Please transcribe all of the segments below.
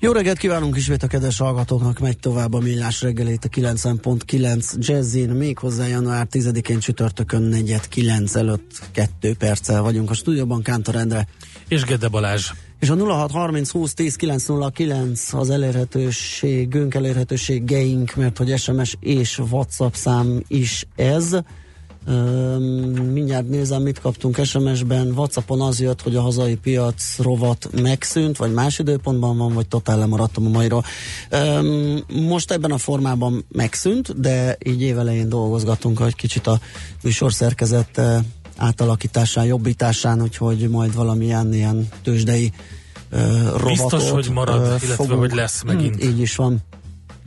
Jó reggelt kívánunk ismét a kedves hallgatóknak, megy tovább a millás reggelét a 90.9 Jazzin, méghozzá január 10-én csütörtökön 4 előtt 2 perccel vagyunk a stúdióban, Kántor Endre. És Gede Balázs. És a 0630 20 10 909 az elérhetőségünk, elérhetőségeink, mert hogy SMS és WhatsApp szám is ez. Mindjárt nézem, mit kaptunk SMS-ben. Whatsappon az jött, hogy a hazai piac rovat megszűnt, vagy más időpontban van, vagy totál lemaradtam a mairól. Most ebben a formában megszűnt, de így évelején dolgozgatunk egy kicsit a műsorszerkezet átalakításán, jobbításán, úgyhogy majd valamilyen ilyen tőzsdei rovatot Biztos, hogy marad, illetve fogunk, hogy lesz megint. Így is van.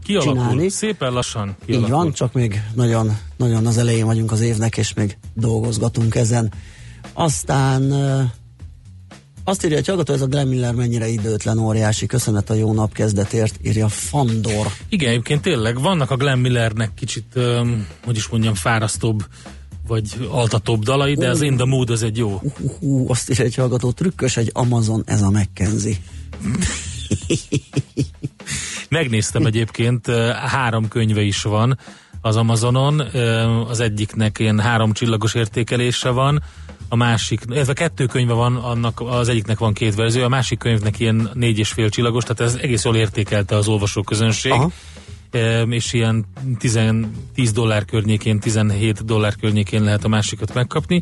Kialakul, csinálni. szépen lassan kialakul. Így van, csak még nagyon, nagyon az elején vagyunk az évnek, és még dolgozgatunk ezen. Aztán azt írja, hogy hallgató, ez a Glenn Miller mennyire időtlen, óriási köszönet a jó nap kezdetért, írja Fandor. Igen, egyébként tényleg vannak a Glenn Millernek kicsit, um, hogy is mondjam, fárasztóbb vagy altatóbb dalai, de az In the Mood az egy jó. Uh, uh, uh, azt írja, hogy hallgató, trükkös egy Amazon, ez a McKenzie. Megnéztem egyébként, három könyve is van az Amazonon, az egyiknek ilyen három csillagos értékelése van, a másik, illetve kettő könyve van, annak az egyiknek van két verzió, a másik könyvnek ilyen négy és fél csillagos, tehát ez egész jól értékelte az olvasóközönség. Aha és ilyen 10, 10 dollár környékén, 17 dollár környékén lehet a másikat megkapni,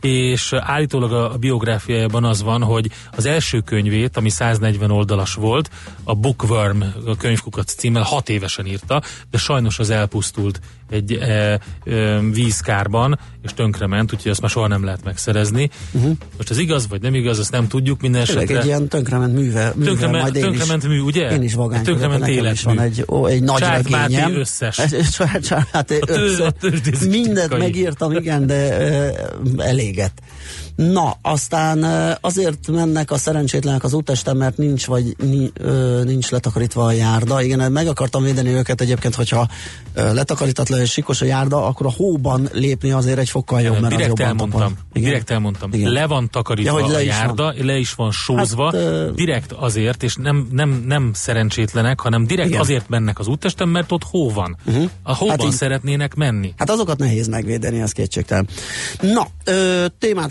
és állítólag a biográfiájában az van, hogy az első könyvét, ami 140 oldalas volt, a Bookworm, a könyvkukac címmel 6 évesen írta, de sajnos az elpusztult egy e, e, vízkárban, és tönkrement, úgyhogy azt már soha nem lehet megszerezni. Uh-huh. Most ez igaz, vagy nem igaz, azt nem tudjuk minden esetre. egy ilyen tönkrement műve, műve tönkrement, majd én tönkrement is, mű, ugye? Én is vagány. Tönkrement életmű. Is van egy, ó, egy nagy Csárt regényem. Összes. Csárt Máté összes. Mindent megírtam, igen, de uh, eléget. Na, aztán azért mennek a szerencsétlenek az útesten, mert nincs vagy nincs letakarítva a járda. Igen, meg akartam védeni őket egyébként, hogyha letakarítatlan és sikos a járda, akkor a hóban lépni azért egy fokkal jobb, mert direkt az elmondtam, igen? direkt elmondtam. Igen. Le van takarítva ja, le a járda, van. le is van sózva, hát, direkt azért, és nem, nem, nem szerencsétlenek, hanem direkt igen. azért mennek az útesten, mert ott hó van. Uh-huh. A hóban hát szeretnének menni. Hát azokat nehéz megvédeni, az kétségtelen. Na, ö, témát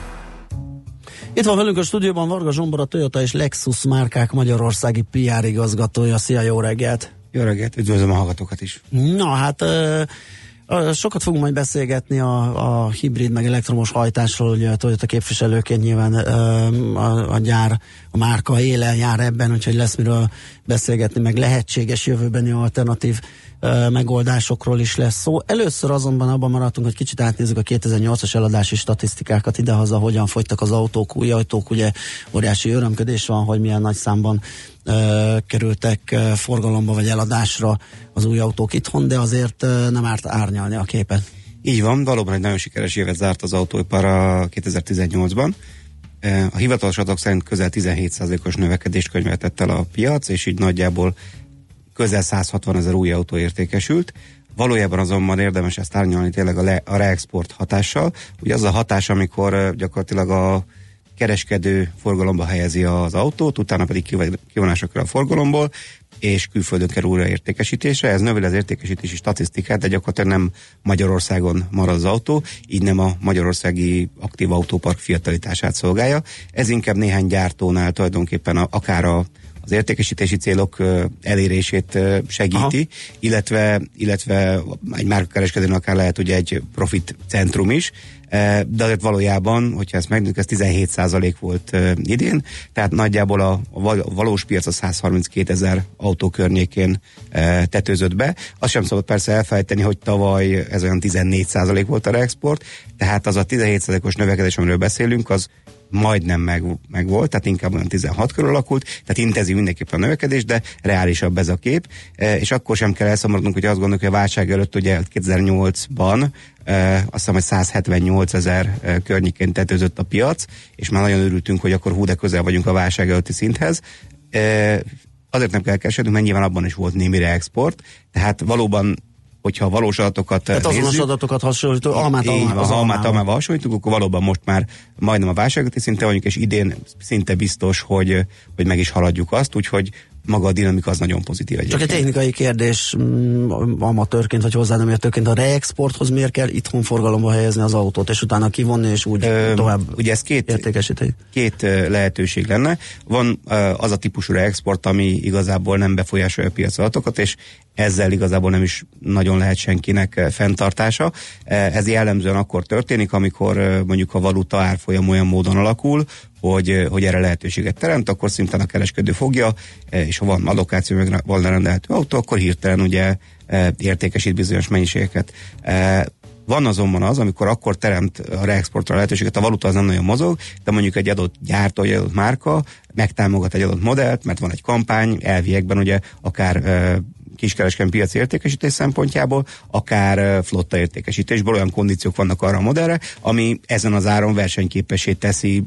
Itt van velünk a stúdióban Varga Zsombor, a Toyota és Lexus márkák Magyarországi PR igazgatója. Szia, jó reggelt! Jó reggelt, üdvözlöm a hallgatókat is! Na hát... Uh, Sokat fogunk majd beszélgetni a, a hibrid meg elektromos hajtásról, ugye a képviselőként nyilván a, a gyár, a márka éle jár ebben, úgyhogy lesz miről beszélgetni, meg lehetséges jövőbeni alternatív megoldásokról is lesz szó. Először azonban abban maradtunk, hogy kicsit átnézzük a 2008-as eladási statisztikákat idehaza, hogyan fogytak az autók, új autók, ugye óriási örömködés van, hogy milyen nagy számban kerültek forgalomba vagy eladásra az új autók itthon, de azért nem árt árnyalni a képet. Így van, valóban egy nagyon sikeres évet zárt az autóipar a 2018-ban. A hivatalos adatok szerint közel 17%-os növekedést könyveltett el a piac, és így nagyjából közel 160 ezer új autó értékesült. Valójában azonban érdemes ezt árnyalni tényleg a, le, a reexport hatással. Ugye az a hatás, amikor gyakorlatilag a kereskedő forgalomba helyezi az autót, utána pedig kivonásra kerül a forgalomból, és külföldön kerül újra értékesítésre. Ez növeli az értékesítési statisztikát, de gyakorlatilag nem Magyarországon marad az autó, így nem a magyarországi aktív autópark fiatalítását szolgálja. Ez inkább néhány gyártónál tulajdonképpen a, akár a az értékesítési célok elérését segíti, illetve, illetve egy márkakereskedőn akár lehet ugye egy profit centrum is. De azért valójában, hogyha ezt megnézzük, ez 17% volt idén, tehát nagyjából a valós piac a 132 ezer autó környékén tetőzött be. Azt sem szabad persze elfelejteni, hogy tavaly ez olyan 14% volt a reexport, tehát az a 17 os növekedés, amiről beszélünk, az majdnem meg, meg volt, tehát inkább olyan 16 körül alakult, tehát intenzív mindenképpen a növekedés, de reálisabb ez a kép, e, és akkor sem kell elszomorodnunk, hogy azt gondoljuk, hogy a válság előtt ugye 2008-ban e, azt hiszem, hogy 178 ezer e, környékén tetőzött a piac, és már nagyon örültünk, hogy akkor hú de közel vagyunk a válság előtti szinthez. Azért nem kell keresnünk, mert nyilván abban is volt némi reexport, tehát valóban hogyha valós adatokat Tehát nézzük, azonos adatokat hasonlító, almát, almát, az almát, almával hasonlítunk, akkor valóban most már majdnem a válságoti szinte vagyunk, és idén szinte biztos, hogy, hogy meg is haladjuk azt, úgyhogy maga a dinamika az nagyon pozitív egyébként. Csak egy technikai kérdés mm, amatőrként vagy hozzá nem értőként a reexporthoz miért kell itthon forgalomba helyezni az autót, és utána kivonni, és úgy Ö, tovább ugye ez két, értékesíteni? Két lehetőség lenne. Van az a típusú reexport, ami igazából nem befolyásolja a piacadatokat, és ezzel igazából nem is nagyon lehet senkinek fenntartása. Ez jellemzően akkor történik, amikor mondjuk a valuta árfolyam olyan módon alakul, hogy, hogy erre lehetőséget teremt, akkor szintén a kereskedő fogja, és ha van allokáció, meg van rendelhető autó, akkor hirtelen ugye értékesít bizonyos mennyiségeket. Van azonban az, amikor akkor teremt a reexportra lehetőséget, a valuta az nem nagyon mozog, de mondjuk egy adott gyártó, egy adott márka megtámogat egy adott modellt, mert van egy kampány, elviekben ugye akár kiskereskedelmi piaci értékesítés szempontjából, akár flotta értékesítésből olyan kondíciók vannak arra a modellre, ami ezen az áron versenyképessé teszi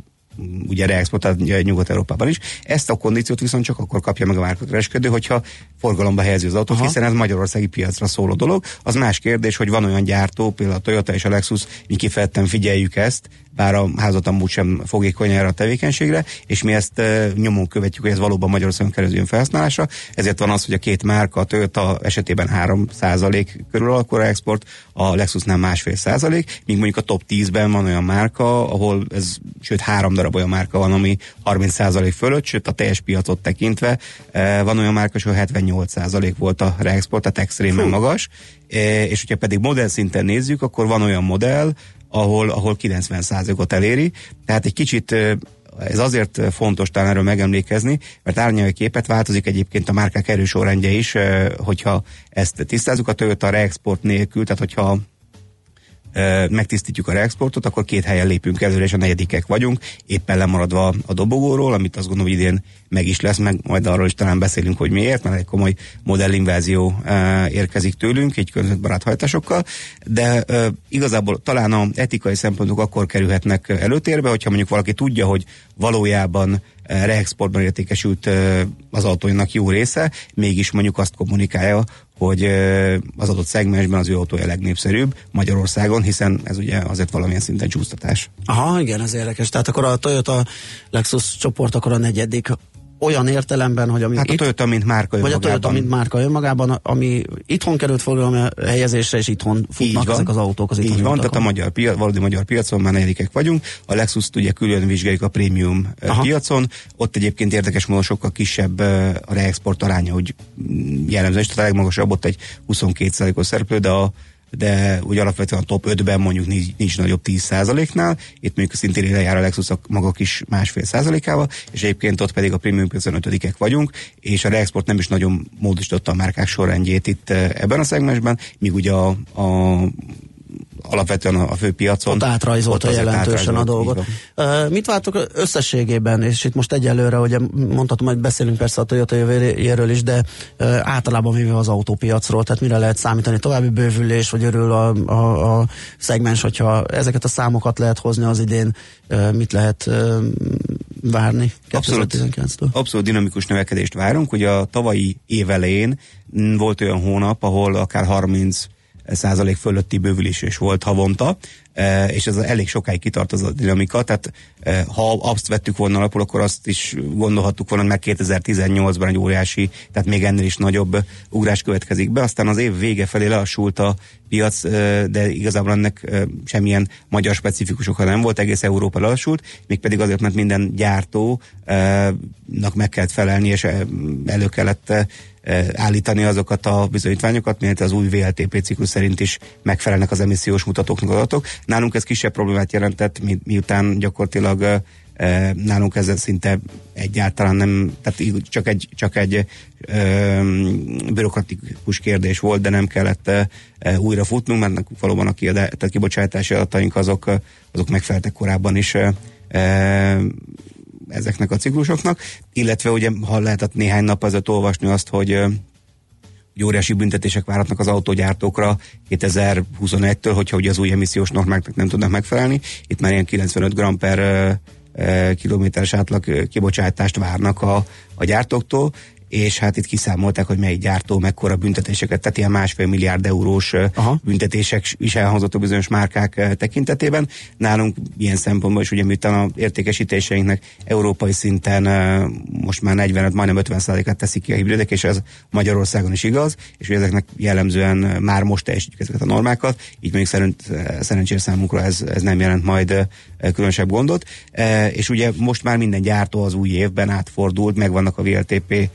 ugye reexportált Nyugat-Európában is. Ezt a kondíciót viszont csak akkor kapja meg a márkakereskedő, hogyha forgalomba helyezi az autót, Aha. hiszen ez magyarországi piacra szóló dolog. Az más kérdés, hogy van olyan gyártó, például a Toyota és a Lexus, mi kifejezetten figyeljük ezt, bár a házat amúgy sem fogékony erre a tevékenységre, és mi ezt e, nyomon követjük, hogy ez valóban Magyarországon kerüljön felhasználásra. Ezért van az, hogy a két márka, a Toyota esetében 3 körül alakul a export, a Lexusnál másfél százalék, míg mondjuk a top 10-ben van olyan márka, ahol ez, sőt három darab olyan márka van, ami 30 százalék fölött, sőt a teljes piacot tekintve e, van olyan márka, ahol 78 százalék volt a reexport, tehát extrémen magas, e, és hogyha pedig modell szinten nézzük, akkor van olyan modell, ahol, ahol 90%-ot eléri. Tehát egy kicsit ez azért fontos talán erről megemlékezni, mert árnyalai képet változik egyébként a márkák erősorrendje is, hogyha ezt tisztázzuk. A Toyota reexport nélkül, tehát hogyha megtisztítjuk a reexportot, akkor két helyen lépünk előre, és a negyedikek vagyunk, éppen lemaradva a dobogóról, amit azt gondolom, hogy idén meg is lesz, meg majd arról is talán beszélünk, hogy miért, mert egy komoly modellinvázió érkezik tőlünk, így környezetbarát hajtásokkal, de igazából talán a etikai szempontok akkor kerülhetnek előtérbe, hogyha mondjuk valaki tudja, hogy valójában reexportban értékesült az autóinak jó része, mégis mondjuk azt kommunikálja, hogy az adott szegmensben az ő autója legnépszerűbb Magyarországon, hiszen ez ugye azért valamilyen szinten csúsztatás. Aha, igen, ez érdekes. Tehát akkor a Toyota Lexus csoport akkor a negyedik olyan értelemben, hogy ami hát a Toyota, mint márka Vagy a Toyota, mint márka önmagában, ami itthon került fogalom helyezésre, és itthon futnak ezek az autók az Így van, tehát a magyar piac, valódi magyar piacon már negyedikek vagyunk. A Lexus ugye külön vizsgáljuk a prémium Aha. piacon. Ott egyébként érdekes módon sokkal kisebb a reexport aránya, hogy mm, jellemző, és a legmagasabb ott egy 22%-os szereplő, de a de úgy alapvetően a top 5-ben mondjuk nincs, nincs nagyobb 10%-nál, itt mondjuk szintén lejár a Lexus a maga kis másfél százalékával, és egyébként ott pedig a premium piacon ötödikek vagyunk, és a reexport nem is nagyon módosította a márkák sorrendjét itt eh, ebben a szegmensben, míg ugye a, a alapvetően a főpiacon. Ott átrajzolta jelentősen a dolgot. Uh, mit váltok összességében, és itt most egyelőre, ugye mondhatom, hogy beszélünk persze a Toyota jövőjéről is, de uh, általában véve az autópiacról, tehát mire lehet számítani további bővülés, vagy örül a, a, a szegmens, hogyha ezeket a számokat lehet hozni az idén, uh, mit lehet uh, várni 2019-től? Abszolút dinamikus növekedést várunk. Ugye a tavalyi évelején volt olyan hónap, ahol akár 30 százalék fölötti bővülés is volt havonta, e, és ez elég sokáig kitart az a dinamika, tehát e, ha azt vettük volna alapul, akkor azt is gondolhattuk volna, mert 2018-ban egy óriási, tehát még ennél is nagyobb ugrás következik be, aztán az év vége felé leassult a piac, de igazából ennek semmilyen magyar specifikus oka nem volt, egész Európa lelassult, mégpedig azért, mert minden gyártónak meg kellett felelni, és elő kellett állítani azokat a bizonyítványokat, mert az új VLTP ciklus szerint is megfelelnek az emissziós mutatóknak adatok. Nálunk ez kisebb problémát jelentett, mi, miután gyakorlatilag nálunk ez szinte egyáltalán nem, tehát csak egy, csak egy bürokratikus kérdés volt, de nem kellett újra futnunk, mert valóban a kiadá, kibocsátási adataink azok, azok megfeleltek korábban is ezeknek a ciklusoknak, illetve ugye, ha lehetett néhány nap ezelőtt olvasni azt, hogy hogy óriási büntetések várhatnak az autógyártókra 2021-től, hogyha ugye az új emissziós normáknak nem tudnak megfelelni. Itt már ilyen 95 g per kilométeres átlag kibocsátást várnak a, a gyártóktól, és hát itt kiszámolták, hogy melyik gyártó mekkora büntetéseket, tehát ilyen másfél milliárd eurós Aha. büntetések is elhangzott a bizonyos márkák tekintetében. Nálunk ilyen szempontból is ugye miután a értékesítéseinknek európai szinten most már 45, majdnem 50 át teszik ki a hibridek, és ez Magyarországon is igaz, és hogy ezeknek jellemzően már most teljesítjük ezeket a normákat, így még szerint, szerencsére számunkra ez, ez nem jelent majd különösebb gondot. És ugye most már minden gyártó az új évben átfordult, megvannak a VLTP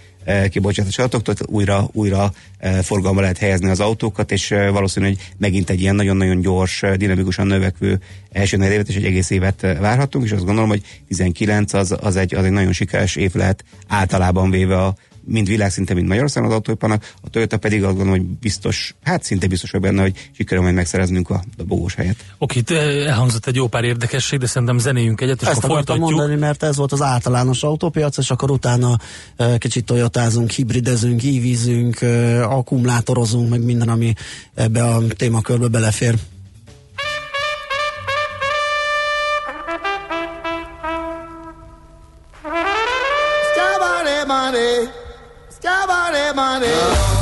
kibocsátás adatoktól, újra, újra eh, forgalma lehet helyezni az autókat, és eh, valószínű, hogy megint egy ilyen nagyon-nagyon gyors, dinamikusan növekvő első negyedévet és egy egész évet várhatunk, és azt gondolom, hogy 19 az, az, egy, az egy nagyon sikeres év lehet általában véve a mind világszinten, mind Magyarországon az autóiparnak, a Toyota pedig azt gondolom, hogy biztos, hát szinte biztos vagy benne, hogy sikerül majd megszereznünk a dobogós helyet. Oké, eh, elhangzott egy jó pár érdekesség, de szerintem zenéjünk egyet, és Ezt akkor folytatjuk. mondani, mert ez volt az általános autópiac, és akkor utána eh, kicsit tojatázunk, hibridezünk, ívízünk, eh, akkumulátorozunk, meg minden, ami ebbe a témakörbe belefér. money. Cabaret,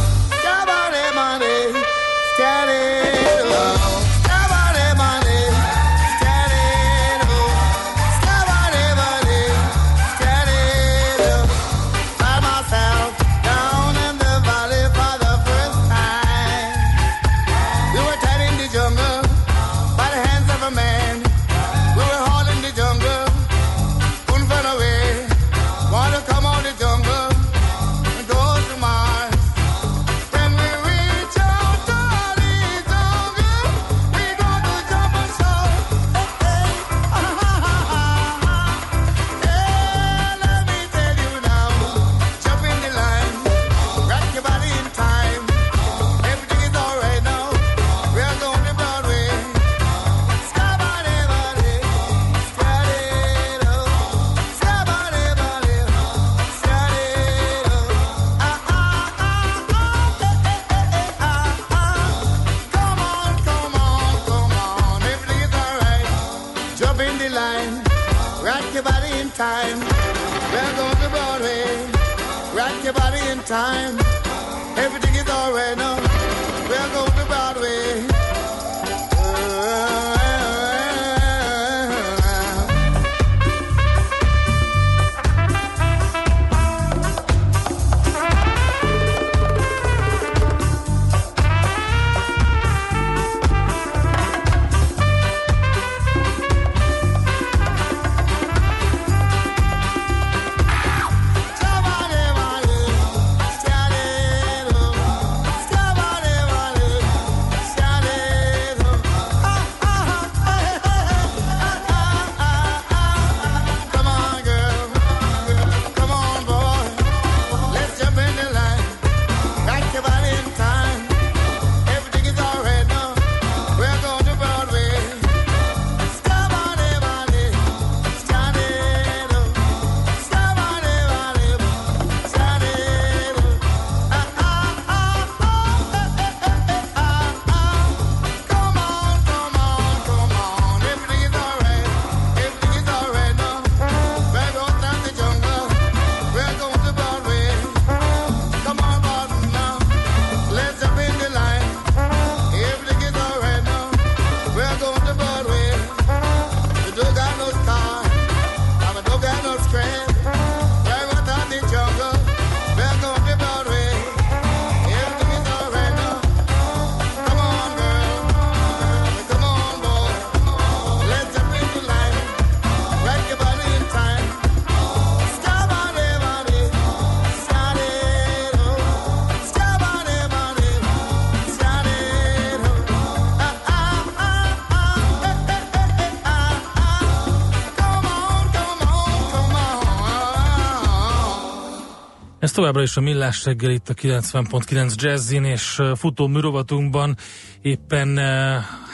továbbra is a Millás reggel itt a 90.9 Jazzin, és futó műrovatunkban éppen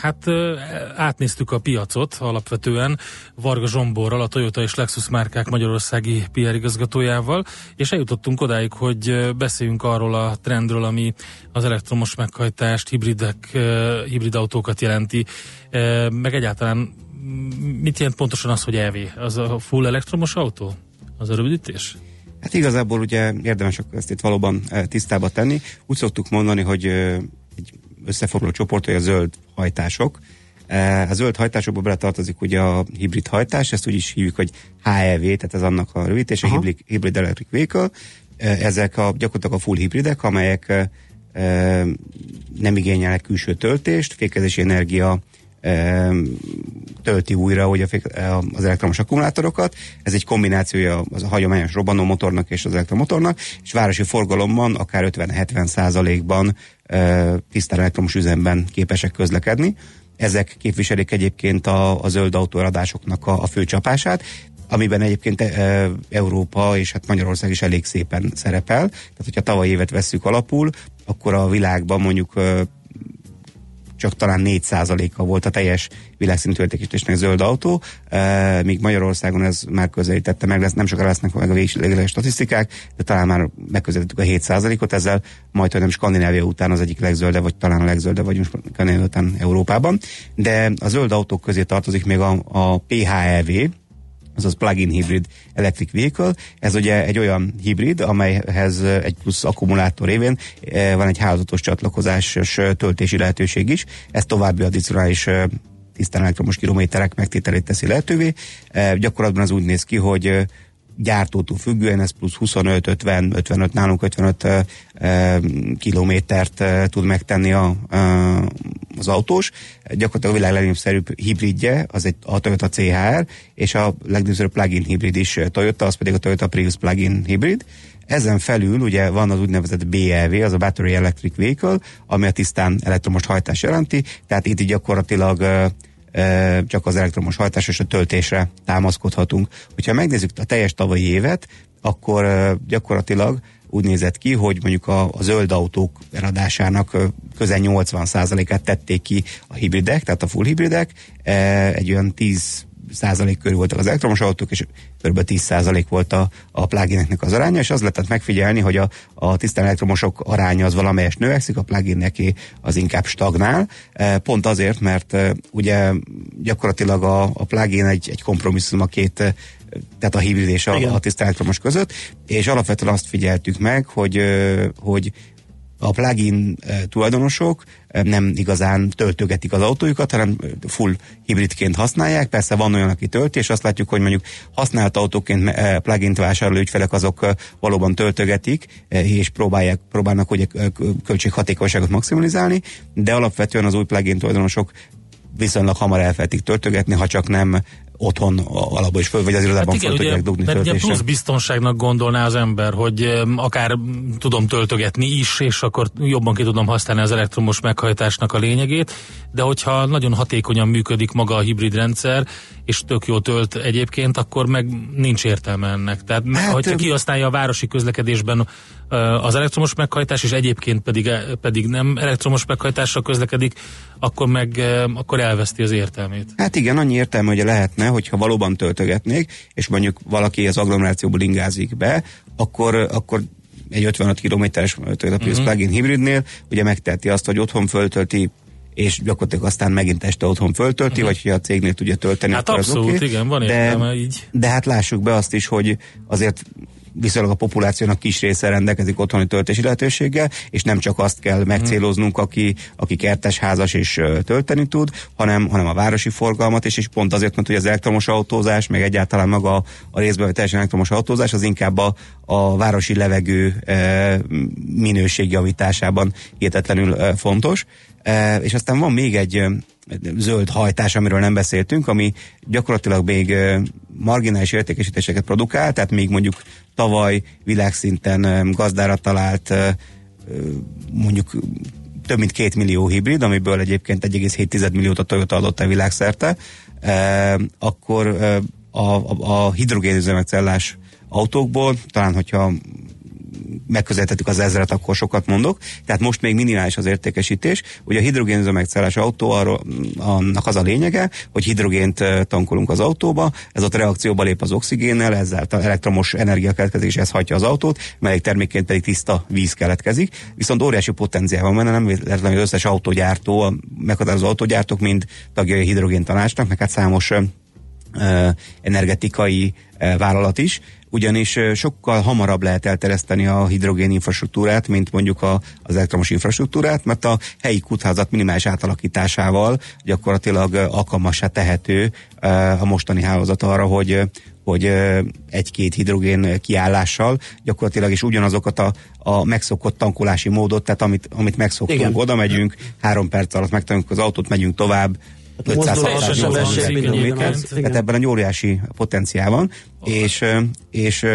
hát átnéztük a piacot alapvetően Varga Zsomborral, a Toyota és Lexus márkák magyarországi PR igazgatójával, és eljutottunk odáig, hogy beszéljünk arról a trendről, ami az elektromos meghajtást, hibridek, hibrid autókat jelenti, meg egyáltalán mit jelent pontosan az, hogy EV? Az a full elektromos autó? Az a rövidítés? Hát igazából ugye érdemes ezt itt valóban eh, tisztába tenni. Úgy szoktuk mondani, hogy eh, egy összefoglaló csoport, hogy a zöld hajtások. Eh, a zöld hajtásokba beletartozik ugye a hibrid hajtás, ezt úgy is hívjuk, hogy HEV, tehát ez annak a rövidítése, hibrid, hibrid electric vehicle. Ezek a, gyakorlatilag a full hibridek, amelyek nem igényelnek külső töltést, fékezési energia tölti újra ugye az elektromos akkumulátorokat. Ez egy kombinációja az a hagyományos robbanó motornak és az elektromotornak, és városi forgalomban akár 50-70 százalékban tisztán elektromos üzemben képesek közlekedni. Ezek képviselik egyébként a, a zöld autóradásoknak a, a fő csapását, amiben egyébként e, Európa és hát Magyarország is elég szépen szerepel. Tehát, hogyha tavaly évet vesszük alapul, akkor a világban mondjuk csak talán 4%-a volt a teljes világszintű értékesítésnek zöld autó, e, míg Magyarországon ez már közelítette meg, lesz, nem sokára lesznek meg a végleges statisztikák, de talán már megközelítettük a 7%-ot, ezzel majd, nem Skandinávia után az egyik legzöldebb, vagy talán a legzöldebb vagyunk Skandinávia után Európában. De a zöld autók közé tartozik még a, a PHEV, azaz plug-in hybrid electric vehicle. Ez ugye egy olyan hibrid, amelyhez egy plusz akkumulátor révén eh, van egy hálózatos csatlakozásos eh, töltési lehetőség is. Ez további addicionális eh, tisztán elektromos kilométerek megtételét teszi lehetővé. Gyakorlatban az úgy néz ki, hogy gyártótól függően ez plusz 25, 50, 55, nálunk 55 e, e, kilométert e, tud megtenni a, e, az autós. Gyakorlatilag a világ legnépszerűbb hibridje az egy a Toyota CHR, és a legnépszerűbb plug-in hibrid is Toyota, az pedig a Toyota Prius plug-in hibrid. Ezen felül ugye van az úgynevezett BEV, az a Battery Electric Vehicle, ami a tisztán elektromos hajtás jelenti, tehát itt gyakorlatilag csak az elektromos hajtás és a töltésre támaszkodhatunk. Hogyha megnézzük a teljes tavalyi évet, akkor gyakorlatilag úgy nézett ki, hogy mondjuk a, a zöld autók eladásának közel 80%-át tették ki a hibridek, tehát a full hibridek, egy olyan 10 százalék körül voltak az elektromos autók, és kb. 10 százalék volt a, a plugineknek az aránya, és az lehetett megfigyelni, hogy a, a tisztán elektromosok aránya az valamelyest növekszik, a pluginneké az inkább stagnál, e, pont azért, mert e, ugye gyakorlatilag a, a plugin egy, egy kompromisszum a két e, tehát a hibrid és a, a tisztán elektromos között, és alapvetően azt figyeltük meg, hogy, hogy a plugin tulajdonosok nem igazán töltögetik az autójukat, hanem full hibridként használják. Persze van olyan, aki tölti, és azt látjuk, hogy mondjuk használt autóként plugin vásároló ügyfelek azok valóban töltögetik, és próbálják, próbálnak ugye költséghatékonyságot maximalizálni, de alapvetően az új plugin tulajdonosok viszonylag hamar elfelejtik töltögetni, ha csak nem otthon alapból is föl, vagy az irodában hát igen, föl ugye, dugni mert ugye plusz biztonságnak gondolná az ember, hogy akár tudom töltögetni is, és akkor jobban ki tudom használni az elektromos meghajtásnak a lényegét, de hogyha nagyon hatékonyan működik maga a hibrid rendszer, és tök jó tölt egyébként, akkor meg nincs értelme ennek. Tehát hát, hogyha kihasználja a városi közlekedésben az elektromos meghajtás, és egyébként pedig, pedig nem elektromos meghajtásra közlekedik, akkor meg akkor elveszti az értelmét. Hát igen, annyi értelme, hogy lehetne, hogyha valóban töltögetnék, és mondjuk valaki az agglomerációból ingázik be, akkor, akkor egy 55 kilométeres Toyota uh-huh. plug-in hibridnél ugye megteheti azt, hogy otthon föltölti és gyakorlatilag aztán megint este otthon föltölti, uh-huh. vagy hogy a cégnél tudja tölteni. Hát abszolút, okay. igen, van de, így. De hát lássuk be azt is, hogy azért viszonylag a populációnak kis része rendelkezik otthoni töltési lehetőséggel, és nem csak azt kell megcéloznunk, aki, aki kertes, házas és tölteni tud, hanem, hanem a városi forgalmat, és, és pont azért, mert hogy az elektromos autózás, meg egyáltalán maga a, a részben teljesen elektromos autózás, az inkább a, a városi levegő e, minőségjavításában hihetetlenül e, fontos. E, és aztán van még egy zöld hajtás, amiről nem beszéltünk, ami gyakorlatilag még marginális értékesítéseket produkál, tehát még mondjuk tavaly világszinten gazdára talált mondjuk több mint két millió hibrid, amiből egyébként 1,7 milliót a Toyota adott el világszerte, akkor a, a, a hidrogénüzemekcellás autókból, talán hogyha megközelítettük az ezret, akkor sokat mondok. Tehát most még minimális az értékesítés. Ugye a hidrogénüzemegcellás autó, arról, annak az a lényege, hogy hidrogént tankolunk az autóba, ez ott reakcióba lép az oxigénnel, ezzel elektromos energia keletkezik, ez hagyja az autót, melyik termékként pedig tiszta víz keletkezik. Viszont óriási potenciál van benne, nem véletlenül az összes autógyártó, a meghatározó autógyártók mind tagjai a hidrogén tanácsnak, meg hát számos energetikai vállalat is, ugyanis sokkal hamarabb lehet eltereszteni a hidrogén infrastruktúrát, mint mondjuk a, az elektromos infrastruktúrát, mert a helyi kutházat minimális átalakításával gyakorlatilag alkalmassá tehető a mostani hálózat arra, hogy hogy egy-két hidrogén kiállással gyakorlatilag is ugyanazokat a, a megszokott tankolási módot, tehát amit, amit megszoktunk, Igen. oda megyünk, három perc alatt megtanuljuk az autót, megyünk tovább, 500 km, tehát ebben egy óriási potenciál van, és, és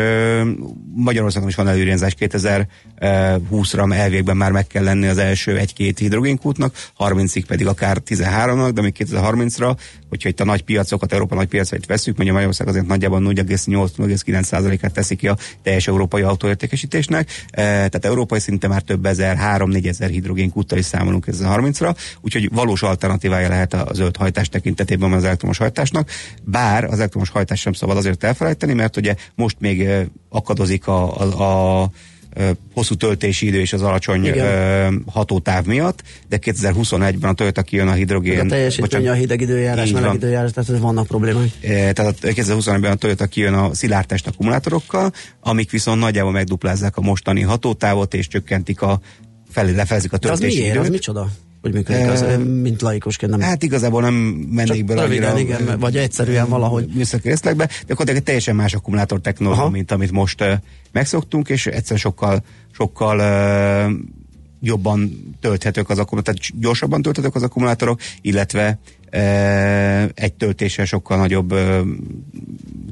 Magyarországon is van előirányzás. 2020-ra elvégben már meg kell lenni az első egy-két hidrogénkútnak, 30-ig pedig akár 13-nak, de még 2030-ra, hogyha itt a nagy piacokat, Európa nagy piacait veszük, mondja Magyarország azért nagyjából 0,8-0,9%-át teszi ki a teljes európai autóértékesítésnek, tehát európai szinte már több ezer, 3-4 ezer hidrogénkúttal is számolunk 2030-ra, úgyhogy valós alternatívája lehet a zöld hajtás tekintetében az elektromos hajtásnak, bár az elektromos hajtás sem szabad azért elfelejteni, elfelejteni, mert ugye most még akadozik a, a, a hosszú töltési idő és az alacsony Igen. hatótáv miatt, de 2021-ben a Toyota kijön a hidrogén... a teljesítmény, a hideg időjárás, meleg időjárás, tehát vannak problémák. Tehát 2021-ben a Toyota kijön a szilárdtest akkumulátorokkal, amik viszont nagyjából megduplázzák a mostani hatótávot és csökkentik a felé lefejezik a töltési az miért? időt. Az micsoda? Hogy működik az, e, mint laikusként nem. Hát igazából nem mennék bele annyira. igen, vagy egyszerűen valahogy. Műszaki részlegbe, de akkor egy teljesen más akkumulátor technológia, mint amit most uh, megszoktunk, és egyszer sokkal, sokkal uh, jobban tölthetők az akkumulátorok, tehát gyorsabban tölthetők az akkumulátorok, illetve uh, egy töltéssel sokkal nagyobb uh,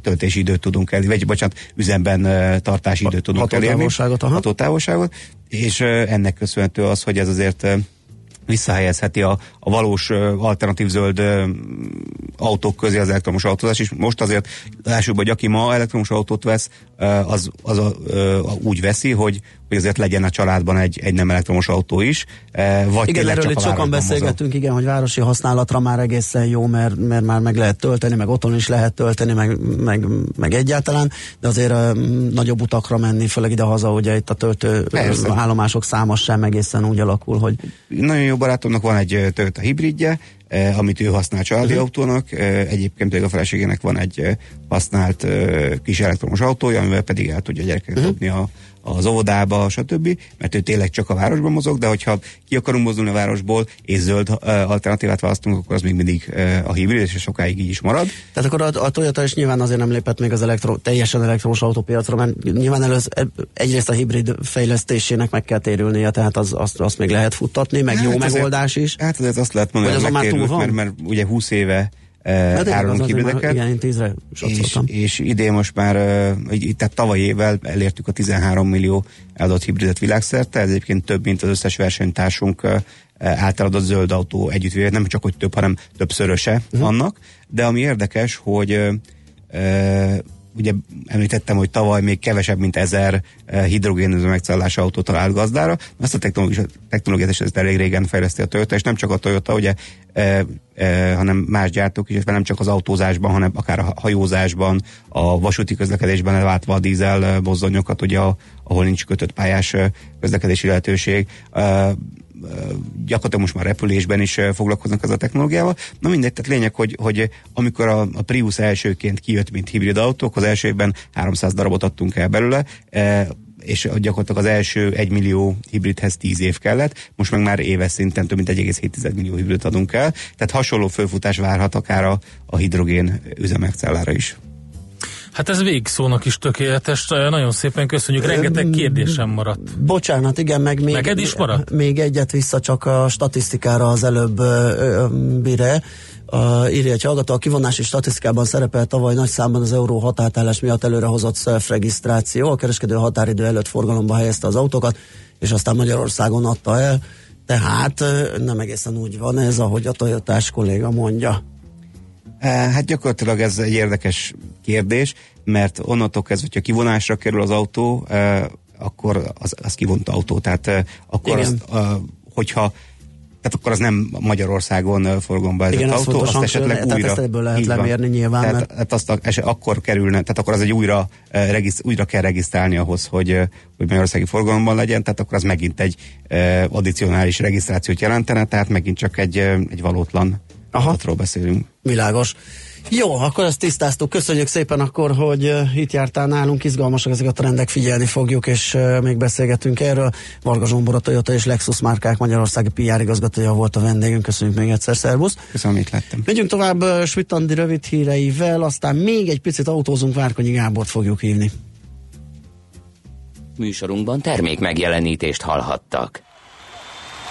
töltési időt tudunk elérni, vagy bocsánat, üzemben uh, tartási időt tudunk elérni. Hatótávolságot, és uh, ennek köszönhető az, hogy ez azért uh, visszahelyezheti a, a valós alternatív zöld autók közé az elektromos autózás, és most azért lássuk, hogy aki ma elektromos autót vesz, az, az a, a, úgy veszi, hogy, hogy azért legyen a családban egy, egy nem elektromos autó is. Vagy igen, erről itt sokan beszélgetünk, mozog. igen, hogy városi használatra már egészen jó, mert, mert már meg lehet tölteni, meg otthon is lehet tölteni, meg, meg, meg egyáltalán, de azért uh, nagyobb utakra menni, főleg ide-haza, ugye itt a töltő Persze. állomások száma sem egészen úgy alakul, hogy... Nagyon jó barátomnak van egy Toyota hibridje, eh, amit ő használ családi uh-huh. autónak, eh, egyébként pedig a feleségének van egy eh, használt eh, kis elektromos autója, amivel pedig el tudja gyerekeket uh-huh. dobni a az óvodába, stb., mert ő tényleg csak a városban mozog, de hogyha ki akarunk mozdulni a városból, és zöld alternatívát választunk, akkor az még mindig a hibrid, és sokáig így is marad. Tehát akkor a, a Toyota is nyilván azért nem lépett még az elektro, teljesen elektromos autópiacra, mert nyilván elősz, e, egyrészt a hibrid fejlesztésének meg kell térülnie, tehát az, azt, azt még lehet futtatni, meg hát jó azért, megoldás is. Hát azért azt lehet mondani, hogy az már túl van? Mert, mert ugye 20 éve hát árulunk hibrideket. Igen, én tízre és, és idén most már, tehát tavaly évvel elértük a 13 millió eladott hibridet világszerte, ez egyébként több, mint az összes versenytársunk által adott zöld autó együttvéve, nem csak hogy több, hanem többszöröse uh-huh. annak, de ami érdekes, hogy ugye említettem, hogy tavaly még kevesebb, mint ezer eh, hidrogénöző megcellás autó talált gazdára. Ezt a technológiát is ezt elég régen fejleszti a Toyota, és nem csak a Toyota, ugye, e, e, hanem más gyártók is, nem csak az autózásban, hanem akár a hajózásban, a vasúti közlekedésben elváltva a dízel mozdonyokat, ugye, ahol nincs kötött pályás közlekedési lehetőség. E, gyakorlatilag most már repülésben is foglalkoznak ez a technológiával. Na mindegy, tehát lényeg, hogy, hogy amikor a, a Prius elsőként kijött, mint hibrid autók, az első évben 300 darabot adtunk el belőle, és gyakorlatilag az első 1 millió hibridhez 10 év kellett, most meg már éves szinten több mint 1,7 millió hibrid adunk el, tehát hasonló fölfutás várhat akár a, a hidrogén üzemekcellára is. Hát ez végszónak is tökéletes. Nagyon szépen köszönjük. Rengeteg kérdésem maradt. Bocsánat, igen, meg még, Neked is maradt? még egyet vissza csak a statisztikára az előbb bire. A, írja egy hallgató, a kivonási statisztikában szerepel tavaly nagy számban az euró határtállás miatt előrehozott self-regisztráció. A kereskedő határidő előtt forgalomba helyezte az autókat, és aztán Magyarországon adta el. Tehát nem egészen úgy van ez, ahogy a Toyotás kolléga mondja. Hát gyakorlatilag ez egy érdekes kérdés, mert onnantól kezdve, hogyha kivonásra kerül az autó, akkor az, az kivont autó. Tehát akkor az, hogyha tehát akkor az nem Magyarországon forgalomba ez Igen, az autó, azt esetleg tehát újra... Ezt ebből lehet lemérni nyilván. Tehát, mert... tehát azt a, akkor kerülne, tehát akkor az egy újra, regiszt, újra kell regisztrálni ahhoz, hogy, hogy Magyarországi forgalomban legyen, tehát akkor az megint egy addicionális regisztrációt jelentene, tehát megint csak egy, egy valótlan adatról beszélünk. Világos. Jó, akkor ezt tisztáztuk. Köszönjük szépen akkor, hogy uh, itt jártál nálunk. Izgalmasak ezek a trendek, figyelni fogjuk, és uh, még beszélgetünk erről. Varga Zsombor, a Toyota és Lexus márkák Magyarországi PR igazgatója volt a vendégünk. Köszönjük még egyszer, szervusz. Köszönöm, itt lettem. Megyünk tovább uh, Svitandi rövid híreivel, aztán még egy picit autózunk, Várkonyi Gábort fogjuk hívni. Műsorunkban termék megjelenítést hallhattak.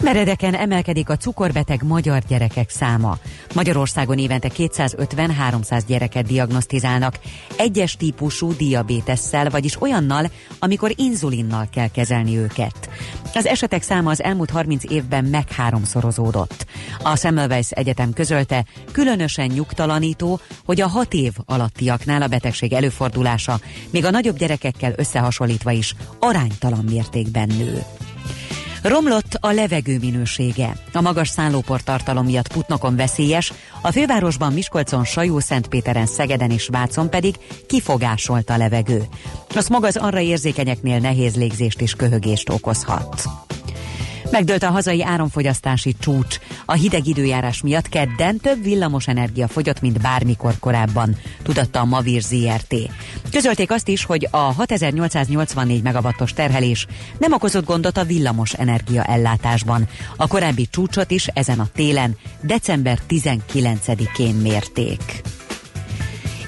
Meredeken emelkedik a cukorbeteg magyar gyerekek száma. Magyarországon évente 250-300 gyereket diagnosztizálnak egyes típusú diabétesszel, vagyis olyannal, amikor inzulinnal kell kezelni őket. Az esetek száma az elmúlt 30 évben meg háromszorozódott. A Semmelweis Egyetem közölte, különösen nyugtalanító, hogy a 6 év alattiaknál a betegség előfordulása, még a nagyobb gyerekekkel összehasonlítva is aránytalan mértékben nő. Romlott a levegő minősége. A magas szállópor tartalom miatt Putnokon veszélyes, a fővárosban Miskolcon, Sajó, Szentpéteren, Szegeden és Vácon pedig kifogásolt a levegő. A smog az arra érzékenyeknél nehéz légzést és köhögést okozhat. Megdőlt a hazai áramfogyasztási csúcs. A hideg időjárás miatt kedden több villamos energia fogyott, mint bármikor korábban, tudatta a Mavir ZRT. Közölték azt is, hogy a 6884 megawattos terhelés nem okozott gondot a villamos energia ellátásban. A korábbi csúcsot is ezen a télen, december 19-én mérték.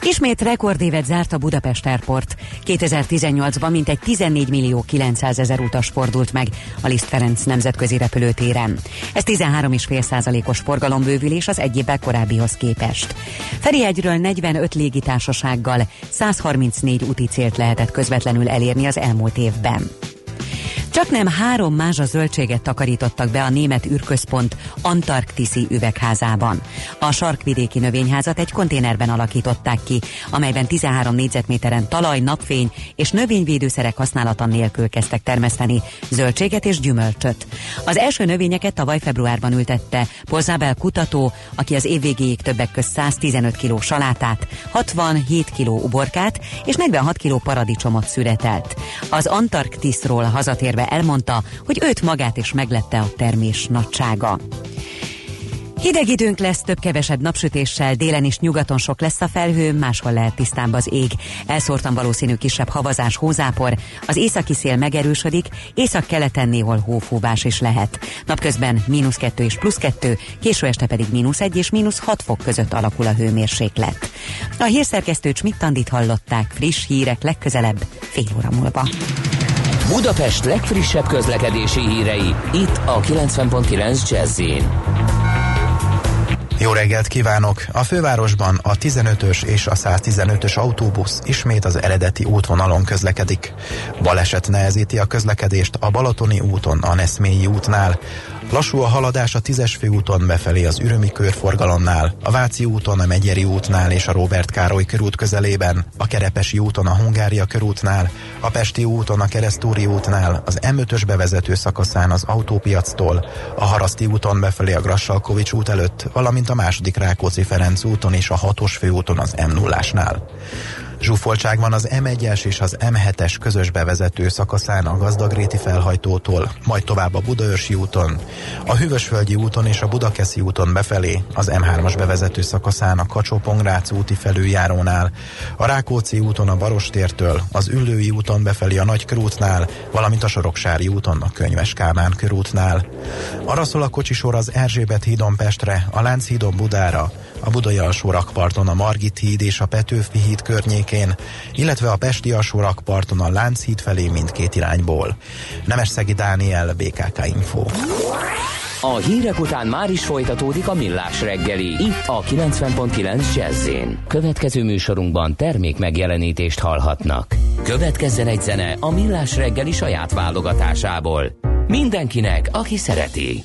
Ismét rekordévet zárt a Budapest Airport. 2018-ban mintegy 14 millió 900 ezer utas fordult meg a Liszt Ferenc nemzetközi repülőtéren. Ez 13,5 százalékos forgalombővülés az egy évvel korábbihoz képest. Ferihegyről 45 légitársasággal 134 úti célt lehetett közvetlenül elérni az elmúlt évben. Csak nem három mázsa zöldséget takarítottak be a német űrközpont Antarktiszi üvegházában. A sarkvidéki növényházat egy konténerben alakították ki, amelyben 13 négyzetméteren talaj, napfény és növényvédőszerek használata nélkül kezdtek termeszteni zöldséget és gyümölcsöt. Az első növényeket tavaly februárban ültette Pozabel kutató, aki az év végéig többek közt 115 kg salátát, 67 kg uborkát és 46 kg paradicsomot szüretelt. Az Antarktiszról hazatérve elmondta, hogy őt magát is meglepte a termés nagysága. Hideg időnk lesz, több-kevesebb napsütéssel, délen is nyugaton sok lesz a felhő, máshol lehet tisztább az ég. Elszórtan valószínű kisebb havazás, hózápor, az északi szél megerősödik, észak-keleten néhol hófúvás is lehet. Napközben mínusz kettő és plusz kettő, késő este pedig mínusz egy és mínusz hat fok között alakul a hőmérséklet. A hírszerkesztő Csmittandit hallották, friss hírek legközelebb, fél óra múlva. Budapest legfrissebb közlekedési hírei, itt a 90.9 jazz jó reggelt kívánok! A fővárosban a 15-ös és a 115-ös autóbusz ismét az eredeti útvonalon közlekedik. Baleset nehezíti a közlekedést a Balatoni úton, a Neszmélyi útnál. Lassú a haladás a 10-es főúton befelé az Ürömi körforgalomnál, a Váci úton, a Megyeri útnál és a Robert Károly körút közelében, a Kerepesi úton, a Hungária körútnál, a Pesti úton, a Keresztúri útnál, az M5-ös bevezető szakaszán az autópiactól, a Haraszti úton befelé a Grassalkovics út előtt, valamint a második Rákóczi Ferenc úton és a 6-os főúton az m 0 ásnál Zsúfoltság van az M1-es és az M7-es közös bevezető szakaszán a Gazdagréti felhajtótól, majd tovább a Budaörsi úton, a Hűvösvölgyi úton és a Budakeszi úton befelé, az M3-as bevezető szakaszán a kacsó úti felüljárónál, a Rákóczi úton a Barostértől, az Üllői úton befelé a Nagykörútnál, valamint a Soroksári úton a Könyves Kálmán körútnál. Arra szól a kocsisor az Erzsébet hídon Pestre, a Lánchídon Budára, a Budai alsó rakparton a Margit híd és a Petőfi híd környékén, illetve a Pesti alsó rakparton a Lánchíd felé mindkét irányból. Nemeszegi Dániel, BKK Info. A hírek után már is folytatódik a millás reggeli. Itt a 90.9 jazz Következő műsorunkban termék megjelenítést hallhatnak. Következzen egy zene a millás reggeli saját válogatásából. Mindenkinek, aki szereti.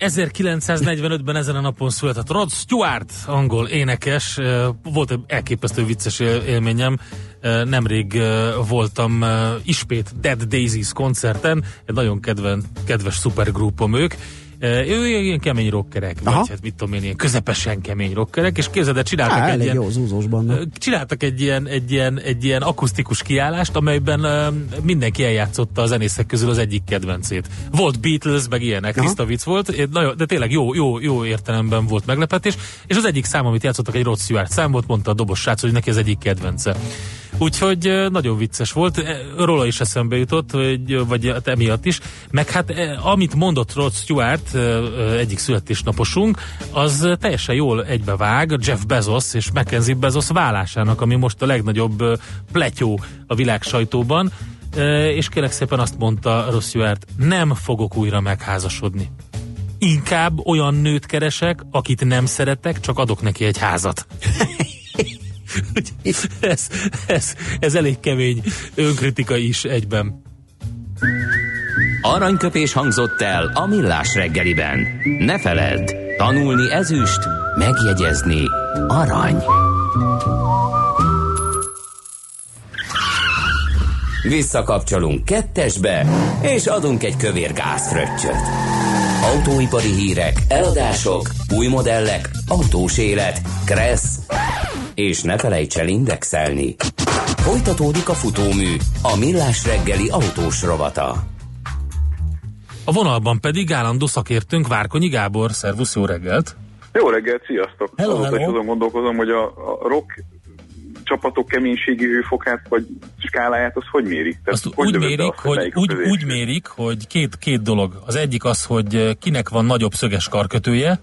1945-ben ezen a napon született Rod Stewart, angol énekes. Volt egy elképesztő vicces élményem. Nemrég voltam ismét Dead Daisies koncerten, egy nagyon kedven, kedves szupergrúpom ők, ő ilyen kemény rockerek, Aha. vagy hát mit tudom én, ilyen közepesen kemény rockerek, és képzeld, csináltak Há, egy ilyen, jó, zúzósban. csináltak egy ilyen, egy, ilyen, egy ilyen akusztikus kiállást, amelyben mindenki eljátszotta a zenészek közül az egyik kedvencét. Volt Beatles, meg ilyenek, Aha. tiszta vicc volt, de tényleg jó, jó, jó értelemben volt meglepetés, és az egyik szám, amit játszottak, egy Rod Stewart szám volt, mondta a dobos srác, hogy neki az egyik kedvence. Úgyhogy nagyon vicces volt, e, róla is eszembe jutott, vagy, vagy hát emiatt is, meg hát e, amit mondott Rod Stewart, egyik születésnaposunk, az teljesen jól egybevág Jeff Bezos és Mackenzie Bezos vállásának, ami most a legnagyobb pletyó a világ sajtóban, és kérlek szépen azt mondta Rod Stewart, nem fogok újra megházasodni. Inkább olyan nőt keresek, akit nem szeretek, csak adok neki egy házat. ez, ez, ez elég kemény önkritika is egyben. Aranyköpés hangzott el a millás reggeliben. Ne feledd, tanulni ezüst, megjegyezni arany. Visszakapcsolunk kettesbe, és adunk egy kövér gázfröccsöt. Autóipari hírek, eladások, új modellek, autós élet, kressz, és ne felejts el indexelni. Folytatódik a futómű, a millás reggeli autós rovata. A vonalban pedig állandó szakértőnk Várkonyi Gábor. Szervusz, jó reggelt! Jó reggelt, sziasztok! Hello, Azóta hello. is azon gondolkozom, hogy a, a rock csapatok keménységi hőfokát vagy skáláját, az hogy mérik? Tehát Azt hogy úgy mérik, azt, hogy, a úgy, úgy mérik, hogy két, két dolog. Az egyik az, hogy kinek van nagyobb szöges karkötője,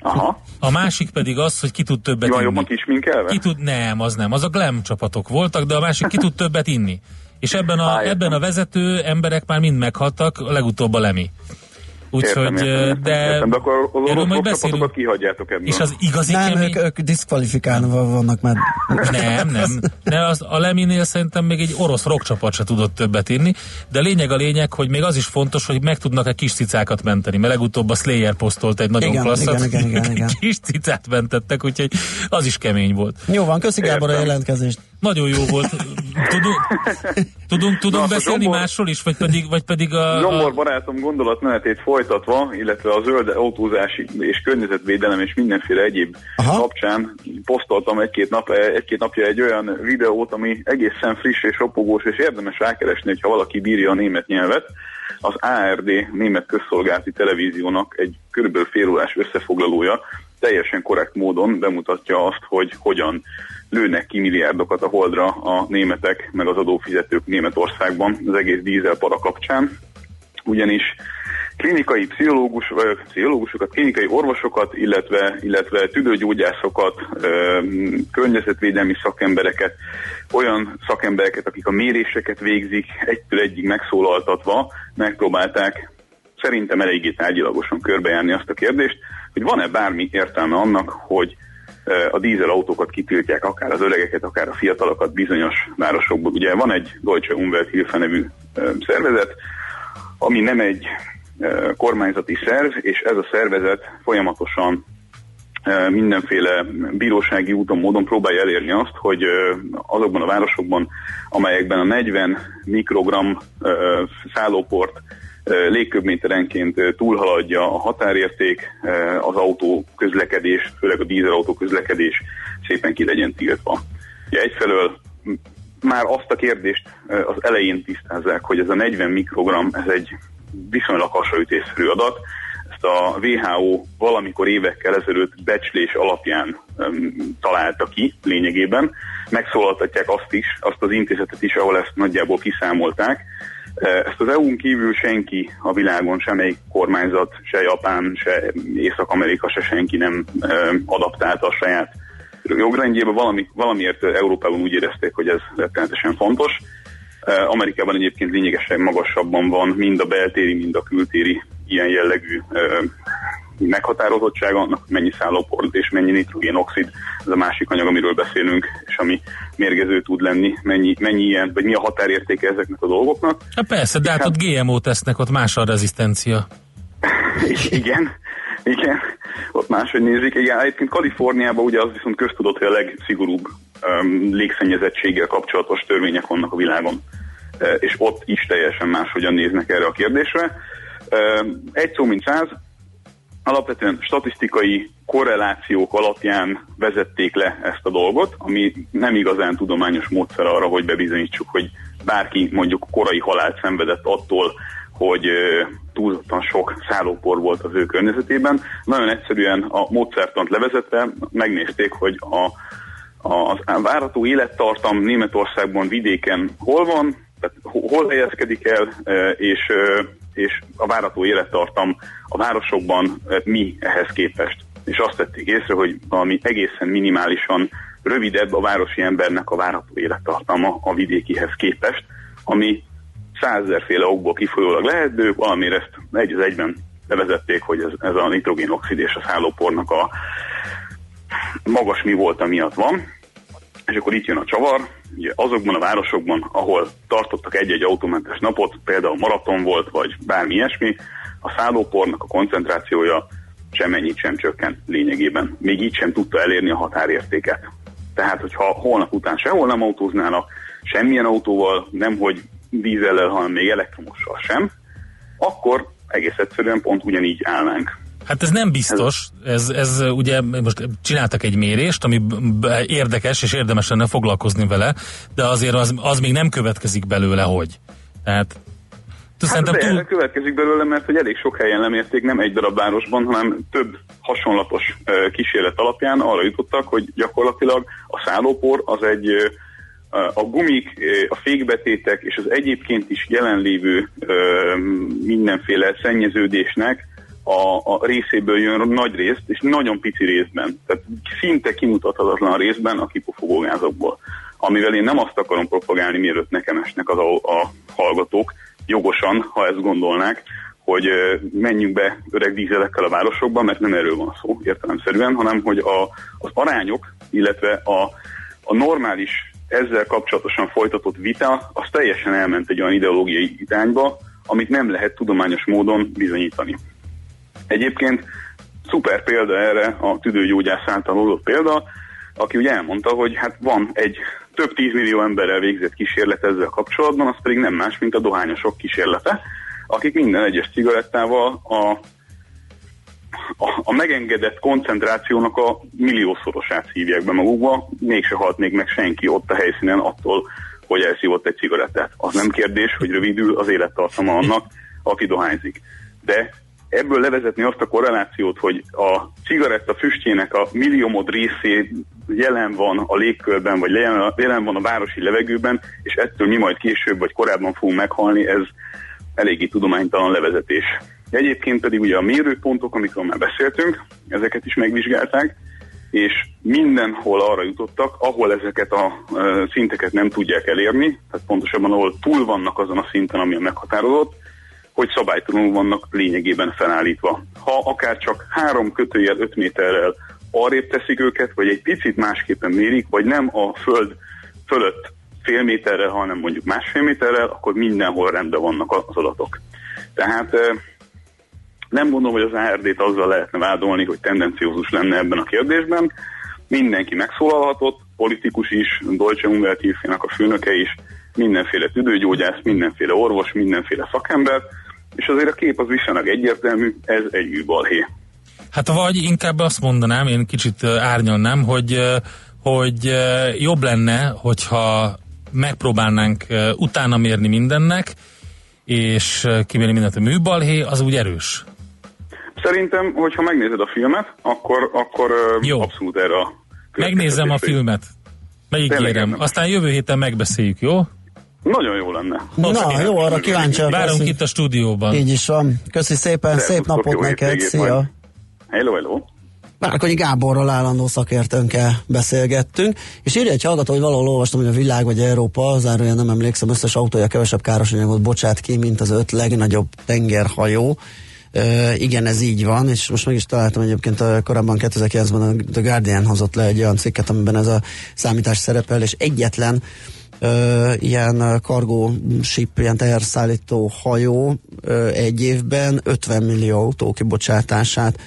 Aha, a másik pedig az, hogy ki tud többet van inni. jobban kisminkelve? Ki tud, nem, az nem, az a glam csapatok voltak, de a másik ki tud többet inni. És ebben a, Á, ebben a vezető emberek már mind meghaltak, legutóbb a Lemi. Úgyhogy, Értem, értem, értem, de, értem, de akkor az erről orosz majd beszélünk. kihagyjátok ebből. És az igazi Nem, kemény... ők, ők diszkvalifikálva vannak már. Nem, nem. Ne, az, a Leminél szerintem még egy orosz rockcsapat se tudott többet inni, de lényeg a lényeg, hogy még az is fontos, hogy meg tudnak-e kis cicákat menteni, mert legutóbb a Slayer posztolt egy nagyon Igen, klasszat, igen, igen, igen, igen. kis cicát mentettek, úgyhogy az is kemény volt. Jó van, köszi Gábor a jelentkezést. Nagyon jó volt. Tudunk, tudunk, tudunk Na, beszélni Zsombor- másról is, vagy pedig, vagy pedig a, Zsombor barátom gondolatmenetét folytatva, illetve a zöld autózás és környezetvédelem és mindenféle egyéb Aha. Kapcsán posztoltam egy-két, nap, egy-két napja egy olyan videót, ami egészen friss és ropogós, és érdemes rákeresni, hogyha valaki bírja a német nyelvet. Az ARD német közszolgálati televíziónak egy körülbelül félórás összefoglalója teljesen korrekt módon bemutatja azt, hogy hogyan lőnek ki milliárdokat a holdra a németek, meg az adófizetők Németországban az egész dízelpara kapcsán. Ugyanis klinikai pszichológus, vagy pszichológusokat, klinikai orvosokat, illetve, illetve tüdőgyógyászokat, környezetvédelmi szakembereket, olyan szakembereket, akik a méréseket végzik, egytől egyig megszólaltatva megpróbálták szerintem eléggé tárgyilagosan körbejárni azt a kérdést, hogy van-e bármi értelme annak, hogy a dízelautókat kitiltják, akár az öregeket, akár a fiatalokat bizonyos városokból. Ugye van egy Deutsche Umwelthilfe nevű szervezet, ami nem egy kormányzati szerv, és ez a szervezet folyamatosan mindenféle bírósági úton, módon próbálja elérni azt, hogy azokban a városokban, amelyekben a 40 mikrogram szállóport légköbméterenként túlhaladja a határérték, az autó közlekedés, főleg a dízelautó közlekedés szépen ki legyen tiltva. Ugye egyfelől már azt a kérdést az elején tisztázzák, hogy ez a 40 mikrogram, ez egy viszonylag hasonlítésszerű adat. Ezt a WHO valamikor évekkel ezelőtt becslés alapján um, találta ki lényegében. Megszólaltatják azt is, azt az intézetet is, ahol ezt nagyjából kiszámolták. Eh, Ezt az EU-n kívül senki a világon, semmelyik kormányzat, se Japán, se Észak-Amerika, se senki nem eh, adaptálta a saját jogrendjébe. Valami, valamiért Európában úgy érezték, hogy ez rettenetesen fontos. Eh, Amerikában egyébként lényegesen magasabban van mind a beltéri, mind a kültéri ilyen jellegű meghatározottsága, annak mennyi szállóport és mennyi nitrogénoxid, ez a másik anyag, amiről beszélünk, és ami mérgező tud lenni, mennyi, mennyi ilyen, vagy mi a határértéke ezeknek a dolgoknak. Hát persze, de hát ott GMO tesznek, ott más a rezisztencia. igen, igen, ott máshogy nézik. Igen, egyébként Kaliforniában ugye az viszont köztudott, hogy a legszigorúbb um, légszennyezettséggel kapcsolatos törvények vannak a világon. Uh, és ott is teljesen máshogyan néznek erre a kérdésre. Uh, egy szó mint száz, alapvetően statisztikai korrelációk alapján vezették le ezt a dolgot, ami nem igazán tudományos módszer arra, hogy bebizonyítsuk, hogy bárki mondjuk korai halált szenvedett attól, hogy túlzottan sok szállópor volt az ő környezetében. Nagyon egyszerűen a módszertant levezetve megnézték, hogy a, a, az várható élettartam Németországban vidéken hol van, tehát ho- hol helyezkedik el, és, és a várható élettartam a városokban ö, mi ehhez képest. És azt tették észre, hogy valami egészen minimálisan rövidebb a városi embernek a várható élettartama a vidékihez képest, ami százezerféle okból kifolyólag lehet, de ők valamire ezt egy az egyben levezették, hogy ez, ez a nitrogénoxid és a szállópornak a magas mi volt, miatt van. És akkor itt jön a csavar, ugye azokban a városokban, ahol tartottak egy-egy autómentes napot, például maraton volt, vagy bármi ilyesmi, a szállópornak a koncentrációja semmennyit sem csökkent lényegében. Még így sem tudta elérni a határértéket. Tehát, hogyha holnap után sehol nem autóznának, semmilyen autóval, nemhogy dízellel, hanem még elektromossal sem, akkor egész egyszerűen pont ugyanígy állnánk. Hát ez nem biztos, ez, ez ugye most csináltak egy mérést, ami érdekes és érdemes lenne foglalkozni vele, de azért az, az még nem következik belőle, hogy. Tehát Hát Szerintem túl... következik belőle, mert hogy elég sok helyen lemérték, nem egy darab városban, hanem több hasonlatos kísérlet alapján arra jutottak, hogy gyakorlatilag a szállópor az egy a gumik, a fékbetétek és az egyébként is jelenlévő mindenféle szennyeződésnek a, a részéből jön nagy részt, és nagyon pici részben. Tehát szinte kimutathatatlan részben a kipufogógázokból. Amivel én nem azt akarom propagálni, mielőtt nekem esnek az a, a hallgatók, jogosan, ha ezt gondolnák, hogy menjünk be öreg dízelekkel a városokba, mert nem erről van szó értelemszerűen, hanem hogy a, az arányok, illetve a, a normális ezzel kapcsolatosan folytatott vita, az teljesen elment egy olyan ideológiai irányba, amit nem lehet tudományos módon bizonyítani. Egyébként szuper példa erre a tüdőgyógyász által hozott példa, aki ugye elmondta, hogy hát van egy több tízmillió emberrel végzett kísérlet ezzel kapcsolatban, az pedig nem más, mint a dohányosok kísérlete, akik minden egyes cigarettával a, a, a megengedett koncentrációnak a milliószorosát szívják be magukba, mégse halt még meg senki ott a helyszínen attól, hogy elszívott egy cigarettát. Az nem kérdés, hogy rövidül az élettartama annak, aki dohányzik. De ebből levezetni azt a korrelációt, hogy a cigaretta füstjének a milliómod részé jelen van a légkörben, vagy jelen van a városi levegőben, és ettől mi majd később vagy korábban fogunk meghalni, ez eléggé tudománytalan levezetés. Egyébként pedig ugye a mérőpontok, amikről már beszéltünk, ezeket is megvizsgálták, és mindenhol arra jutottak, ahol ezeket a szinteket nem tudják elérni, tehát pontosabban ahol túl vannak azon a szinten, ami a meghatározott, hogy szabálytalanul vannak lényegében felállítva. Ha akár csak három kötőjel 5 méterrel arrébb teszik őket, vagy egy picit másképpen mérik, vagy nem a föld fölött fél méterrel, hanem mondjuk másfél méterrel, akkor mindenhol rendben vannak az adatok. Tehát nem gondolom, hogy az ARD-t azzal lehetne vádolni, hogy tendenciózus lenne ebben a kérdésben. Mindenki megszólalhatott, politikus is, Deutsche Umwelthilfe-nek a főnöke is, mindenféle tüdőgyógyász, mindenféle orvos, mindenféle szakember, és azért a kép az viszonylag egyértelmű, ez egy műbalhé. Hát vagy inkább azt mondanám, én kicsit árnyalnám, hogy, hogy jobb lenne, hogyha megpróbálnánk utána mérni mindennek, és kimérni mindent a műbalhé, az úgy erős. Szerintem, hogyha megnézed a filmet, akkor, akkor Jó. abszolút erre a Megnézem a filmet. Megígérem. Aztán jövő héten megbeszéljük, jó? Nagyon jó lenne. Na, jó, arra kíváncsi Várunk itt a stúdióban. Így is van. Köszi szépen, Szervusz, szép napot neked, szia! Hello, hello! Márkonyi Gáborral állandó szakértőnkkel beszélgettünk, és írja egy hallgató, hogy valahol olvastam, hogy a világ vagy Európa, zárójel nem emlékszem, összes autója kevesebb anyagot bocsát ki, mint az öt legnagyobb tengerhajó. Uh, igen, ez így van, és most meg is találtam egyébként a, korábban 2009-ben a The Guardian hozott le egy olyan cikket, amiben ez a számítás szerepel, és egyetlen ö, ilyen cargo ship, ilyen teherszállító hajó ö, egy évben 50 millió autó kibocsátását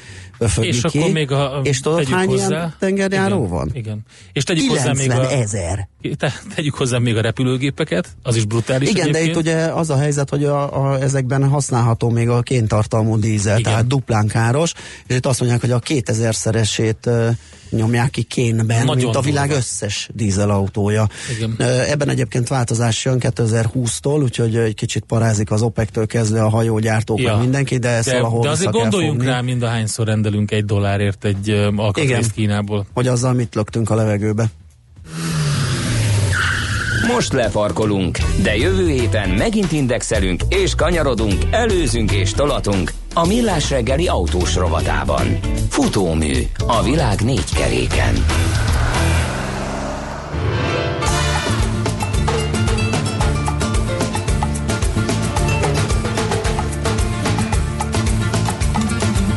és ki. akkor még a, és tudod, hány hozzá, ilyen tengerjáró igen, van? Igen. És tegyük hozzá még a, ezer. Te, tegyük hozzá még a repülőgépeket, az is brutális. Igen, egyébként. de itt ugye az a helyzet, hogy a, a, ezekben használható még a kéntartalmú dízel, igen. tehát duplán káros, és itt azt mondják, hogy a 2000-szeresét nyomják ki kénben, Nagyon mint a világ durva. összes dízelautója. Igen. Ebben egyébként változás jön 2020-tól, úgyhogy egy kicsit parázik az OPEC-től kezdve a hajógyártók, ja. mindenki, de ezt de, valahol De azért gondoljunk fogni. rá, mind a hányszor rendelünk egy dollárért egy alkatrészt Kínából. hogy azzal mit löktünk a levegőbe. Most lefarkolunk, de jövő héten megint indexelünk és kanyarodunk, előzünk és tolatunk a Millás reggeli autós rovatában. Futómű a világ négy keréken.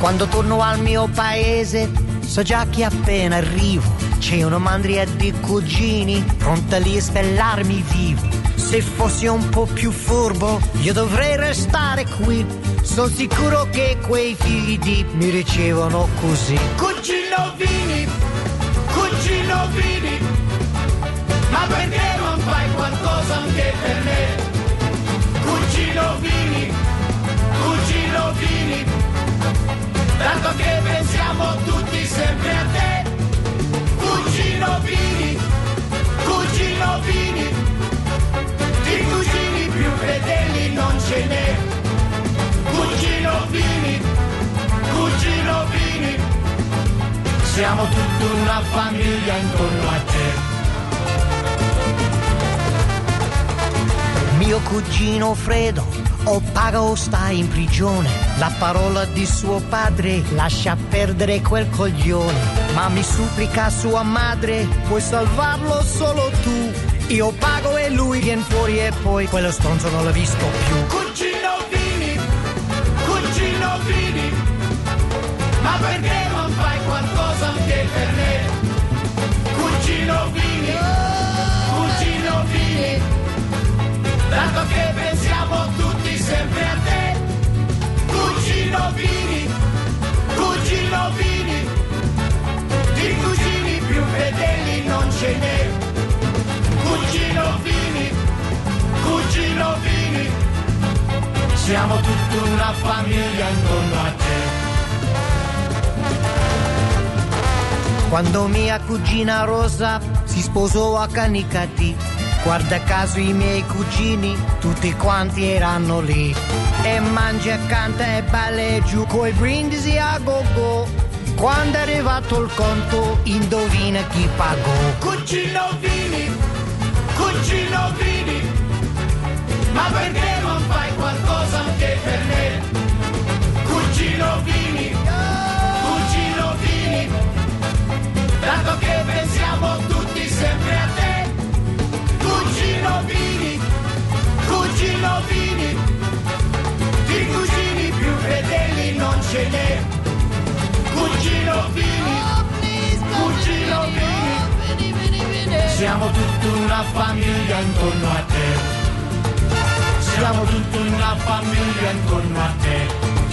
Quando torno al mio paese so già che appena arrivo c'è una mandria di cugini pronta lì a spellarmi vivo. Se fossi un po' più furbo, io dovrei restare qui. Sono sicuro che quei figli di mi ricevono così. Cugino Vini, cugino Vini, ma perché non fai qualcosa anche per me? Cugino Vini, cugino Vini, tanto che cucino Vini, cucino Vini, di cucini più fedeli non ce n'è. Cucino Vini, cucino Vini, siamo tutta una famiglia intorno a te. Mio cugino Fredo o paga o sta in prigione. La parola di suo padre lascia perdere quel coglione. Ma mi supplica sua madre, puoi salvarlo solo tu. Io pago e lui viene fuori e poi quello stronzo non l'ho visto più. Cugino Vini, cugino Vini, ma perché non fai qualcosa anche per me? Cugino Vini, cugino Vini, tanto che pensiamo Quando mia cugina Rosa si sposò a Canicati, guarda caso i miei cugini, tutti quanti erano lì. E mangia, canta e balla giù coi brindisi a go-go. Quando è arrivato il conto, indovina chi pagò. Cugino Vini, cugino Vini, ma perché non fai qualcosa anche per me? Che pensiamo tutti sempre a te. Cugino Vini, cugino Vini, di cugini più fedeli non ce n'è. Cugino Vini, cugino Vini, siamo tutta una famiglia intorno a te. Siamo tutta una famiglia intorno a te.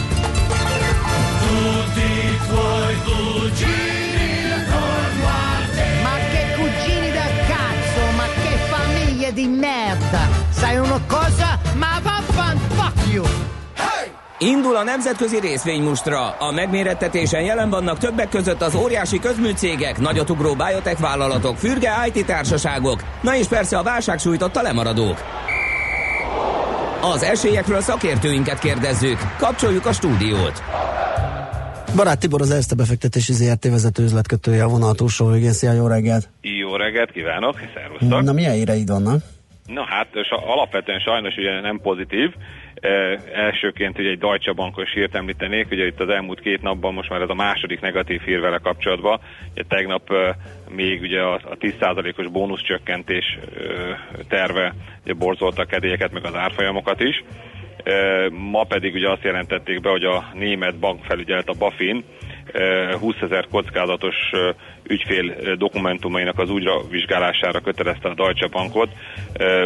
Di merda. Sai una cosa? Ma vaffan fuck you. Indul a nemzetközi részvénymustra. A megmérettetésen jelen vannak többek között az óriási közműcégek, nagyotugró biotech vállalatok, fürge IT társaságok, na és persze a válság sújtotta lemaradók. Az esélyekről szakértőinket kérdezzük. Kapcsoljuk a stúdiót. Barát Tibor az Erste befektetési ZRT vezető üzletkötője a vonal túlsó végén. Szia, jó reggelt! Jó reggelt kívánok, szervusztok! Na milyen híreid vannak? Na hát, és alapvetően sajnos ugye nem pozitív. E, elsőként ugye egy Deutsche Bankos hírt említenék, ugye itt az elmúlt két napban most már ez a második negatív hír vele kapcsolatban. Ugye tegnap e, még ugye a, a 10%-os bónuszcsökkentés e, terve ugye borzolta a kedélyeket, meg az árfolyamokat is. Ma pedig ugye azt jelentették be, hogy a német bankfelügyelet, a BaFin, 20 ezer kockázatos ügyfél dokumentumainak az újra vizsgálására kötelezte a Deutsche Bankot,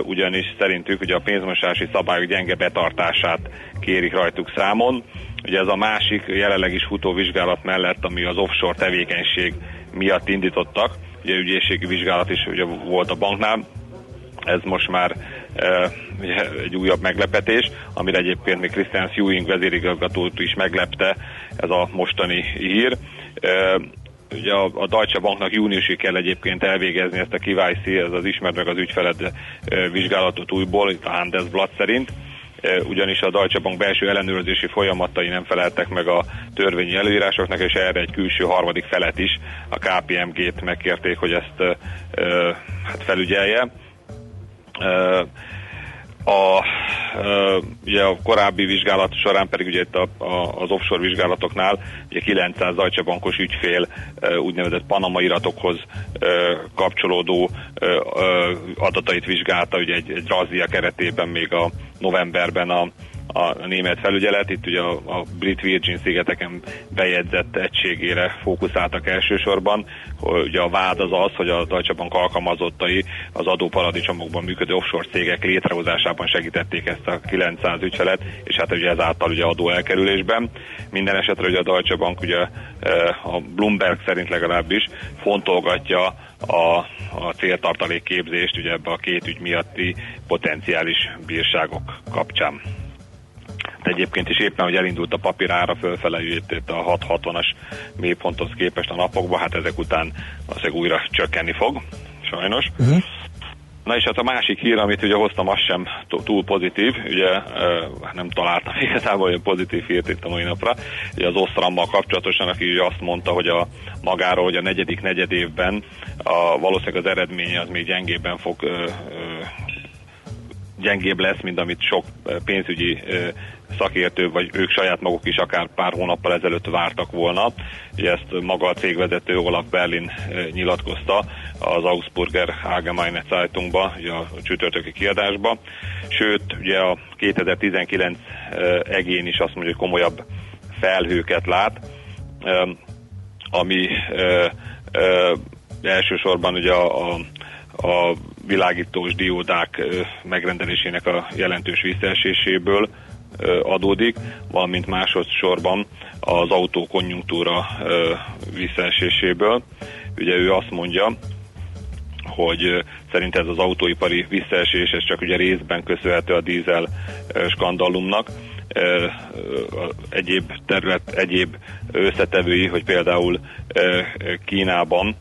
ugyanis szerintük ugye a pénzmosási szabályok gyenge betartását kérik rajtuk számon. Ugye ez a másik jelenleg is futó vizsgálat mellett, ami az offshore tevékenység miatt indítottak, ugye ügyészségi vizsgálat is ugye volt a banknál, ez most már e, egy újabb meglepetés, amire egyébként még Christian Ewing vezérigazgatót is meglepte ez a mostani hír. E, ugye a, a Deutsche Banknak júniusig kell egyébként elvégezni ezt a KYC, ez az ismert meg az ügyfeled vizsgálatot újból, itt a Handelsblatt szerint ugyanis a Deutsche Bank belső ellenőrzési folyamatai nem feleltek meg a törvényi előírásoknak, és erre egy külső harmadik felet is, a KPMG-t megkérték, hogy ezt hát felügyelje a, ugye a korábbi vizsgálat során pedig ugye itt a, a, az offshore vizsgálatoknál ugye 900 Deutsche Bankos ügyfél úgynevezett Panama iratokhoz kapcsolódó adatait vizsgálta, ugye egy, egy razzia keretében még a novemberben a, a német felügyelet, itt ugye a, a brit Virgin szigeteken bejegyzett egységére fókuszáltak elsősorban. Ugye a vád az az, hogy a Deutsche Bank alkalmazottai az adóparadicsomokban működő offshore cégek létrehozásában segítették ezt a 900 ügyfelet, és hát ugye ezáltal ugye adó elkerülésben. Minden esetre ugye a Deutsche Bank ugye eh, a Bloomberg szerint legalábbis fontolgatja a, a céltartalék képzést ugye ebbe a két ügy miatti potenciális bírságok kapcsán egyébként is éppen, hogy elindult a papír ára fölfele, itt a 660-as mélyponthoz képest a napokban, hát ezek után azért újra csökkenni fog, sajnos. Uh-huh. Na és hát a másik hír, amit ugye hoztam, az sem túl pozitív, ugye nem találtam igazából olyan pozitív hírt itt a mai napra, ugye az Osztrammal kapcsolatosan, aki ugye azt mondta, hogy a magáról, hogy a negyedik negyed évben a, valószínűleg az eredménye az még gyengébben fog ö, ö, gyengébb lesz, mint amit sok pénzügyi szakértő, vagy ők saját maguk is akár pár hónappal ezelőtt vártak volna. Ugye ezt maga a cégvezető Olaf Berlin nyilatkozta az Augsburger Allgemeine Zeitungba, ugye a csütörtöki kiadásba. Sőt, ugye a 2019 egén is azt mondja, hogy komolyabb felhőket lát, ami elsősorban ugye a, a, a világítós diódák megrendelésének a jelentős visszaeséséből adódik, valamint másodszorban az autó konjunktúra visszaeséséből. Ugye ő azt mondja, hogy szerint ez az autóipari visszaesés, ez csak ugye részben köszönhető a dízel skandalumnak, egyéb terület, egyéb összetevői, hogy például Kínában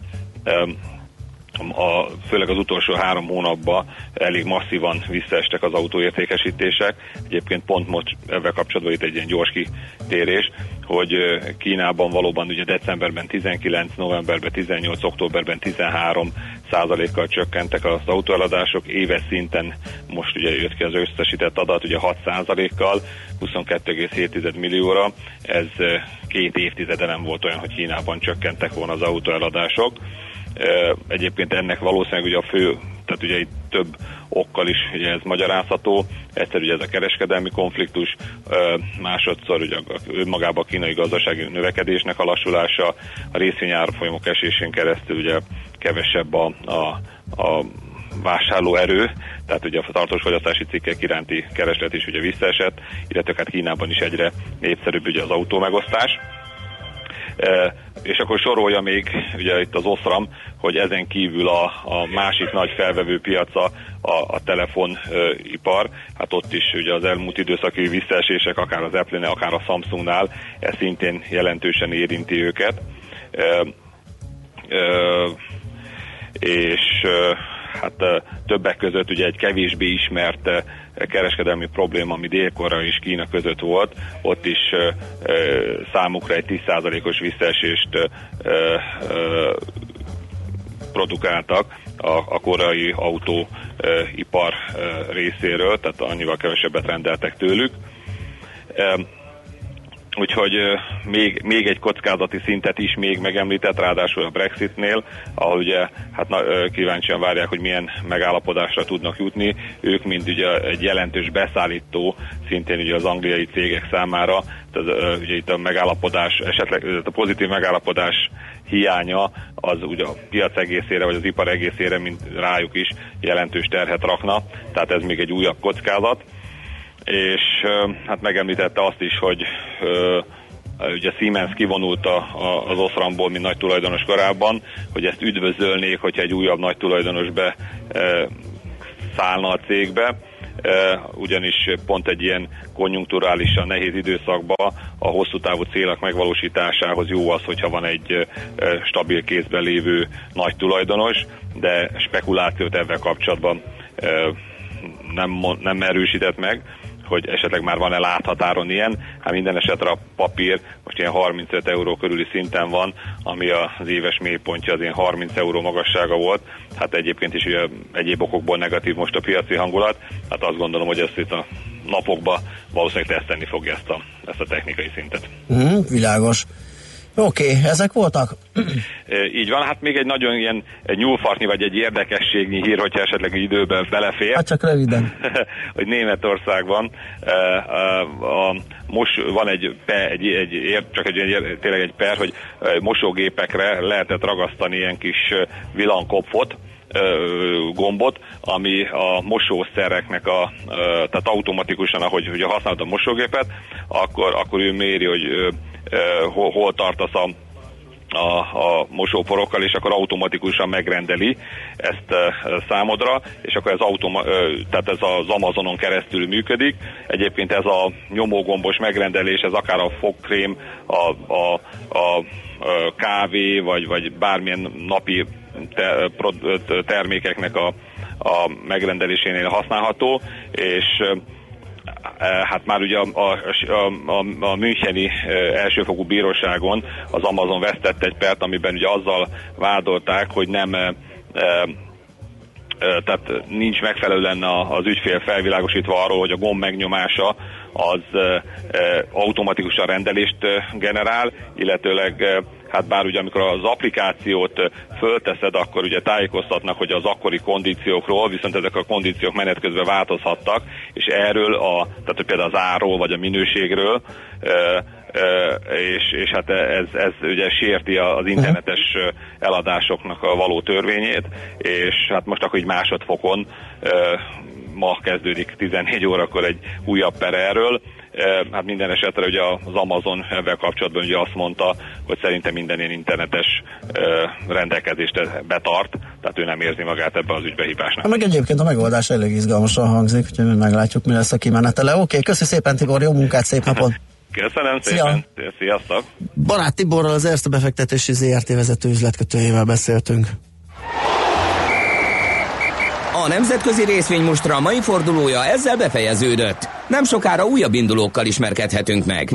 a, főleg az utolsó három hónapban elég masszívan visszaestek az autóértékesítések. Egyébként pont most ebben kapcsolatban itt egy ilyen gyors kitérés, hogy Kínában valóban ugye decemberben 19, novemberben 18, októberben 13 százalékkal csökkentek az autóeladások, éves szinten most ugye jött ki az összesített adat, ugye 6 százalékkal, 22,7 millióra, ez két évtizede nem volt olyan, hogy Kínában csökkentek volna az autóeladások. Egyébként ennek valószínűleg ugye a fő, tehát ugye itt több okkal is ugye ez magyarázható. Egyszer ugye ez a kereskedelmi konfliktus, másodszor ugye önmagában a kínai gazdasági növekedésnek a lassulása, a részvényárfolyamok esésén keresztül ugye kevesebb a, a, a vásárlóerő, tehát ugye a tartós fogyasztási cikkek iránti kereslet is ugye visszaesett, illetve hát Kínában is egyre népszerűbb ugye az autó megosztás. És akkor sorolja még ugye itt az Osram, hogy ezen kívül a, a másik nagy felvevő piaca a, a telefonipar, hát ott is ugye az elmúlt időszaki visszaesések, akár az Apple-nél, akár a Samsungnál, ez szintén jelentősen érinti őket. E, e, és hát többek között ugye egy kevésbé ismert kereskedelmi probléma, ami dél és Kína között volt, ott is számukra egy 10%-os visszaesést produkáltak a, a koreai autóipar részéről, tehát annyival kevesebbet rendeltek tőlük. Úgyhogy még, még egy kockázati szintet is még megemlített, ráadásul a Brexitnél, ahol ugye hát na, kíváncsian várják, hogy milyen megállapodásra tudnak jutni. Ők, mint ugye egy jelentős beszállító, szintén ugye az angliai cégek számára, tehát ugye itt a megállapodás, esetleg a pozitív megállapodás hiánya az ugye a piac egészére, vagy az ipar egészére, mint rájuk is jelentős terhet rakna, tehát ez még egy újabb kockázat és hát megemlítette azt is, hogy ugye Siemens kivonult a, a, az Osramból, mint nagy tulajdonos korábban, hogy ezt üdvözölnék, hogyha egy újabb nagy tulajdonos be e, szállna a cégbe, e, ugyanis pont egy ilyen konjunkturálisan nehéz időszakban a hosszú távú célok megvalósításához jó az, hogyha van egy e, stabil kézben lévő nagy tulajdonos, de spekulációt ebben kapcsolatban e, nem, nem erősített meg hogy esetleg már van-e láthatáron ilyen. Hát minden esetre a papír most ilyen 35 euró körüli szinten van, ami az éves mélypontja az ilyen 30 euró magassága volt. Hát egyébként is ugye egyéb okokból negatív most a piaci hangulat. Hát azt gondolom, hogy ezt itt a napokban valószínűleg tesztelni fogja ezt a, ezt a technikai szintet. Mm, világos. Oké, okay, ezek voltak? Így van, hát még egy nagyon ilyen egy nyúlfartnyi vagy egy érdekességnyi hír, hogyha esetleg időben belefér. Hát csak röviden. hogy Németországban a, a, most van egy, per, egy, egy, csak egy, tényleg egy per, hogy mosógépekre lehetett ragasztani ilyen kis villankopfot, gombot, ami a mosószereknek a, tehát automatikusan, ahogy ugye használod a mosógépet, akkor, akkor ő méri, hogy hol, hol tartasz a a, a mosóporokkal, és akkor automatikusan megrendeli ezt e, számodra, és akkor ez, automa, e, tehát ez az Amazonon keresztül működik. Egyébként ez a nyomógombos megrendelés, ez akár a fogkrém, a, a, a kávé, vagy, vagy bármilyen napi termékeknek a a megrendelésénél használható, és hát már ugye a, a, a, a Müncheni elsőfokú bíróságon az Amazon vesztett egy pert, amiben ugye azzal vádolták, hogy nem tehát nincs megfelelően az ügyfél felvilágosítva arról, hogy a gomb megnyomása az automatikusan rendelést generál, illetőleg hát bár ugye amikor az applikációt fölteszed, akkor ugye tájékoztatnak, hogy az akkori kondíciókról, viszont ezek a kondíciók menet közben változhattak, és erről a, tehát például az árról vagy a minőségről és, és hát ez, ez ugye sérti az internetes eladásoknak a való törvényét, és hát most akkor egy másodfokon ma kezdődik 14 órakor egy újabb per erről, hát minden esetre ugye az Amazon ebben kapcsolatban ugye azt mondta, hogy szerintem minden ilyen internetes rendelkezést betart, tehát ő nem érzi magát ebbe az ügybe hibásnak. Ha meg egyébként a megoldás elég izgalmasan hangzik, úgyhogy meglátjuk, mi lesz a kimenetele. Oké, okay, köszi szépen Tibor, jó munkát, szép napot! Köszönöm szépen, Szia. sziasztok! Barát Tiborral az Erste befektetési ZRT vezető üzletkötőjével beszéltünk. A nemzetközi részvénymustra mai fordulója ezzel befejeződött. Nem sokára újabb indulókkal ismerkedhetünk meg.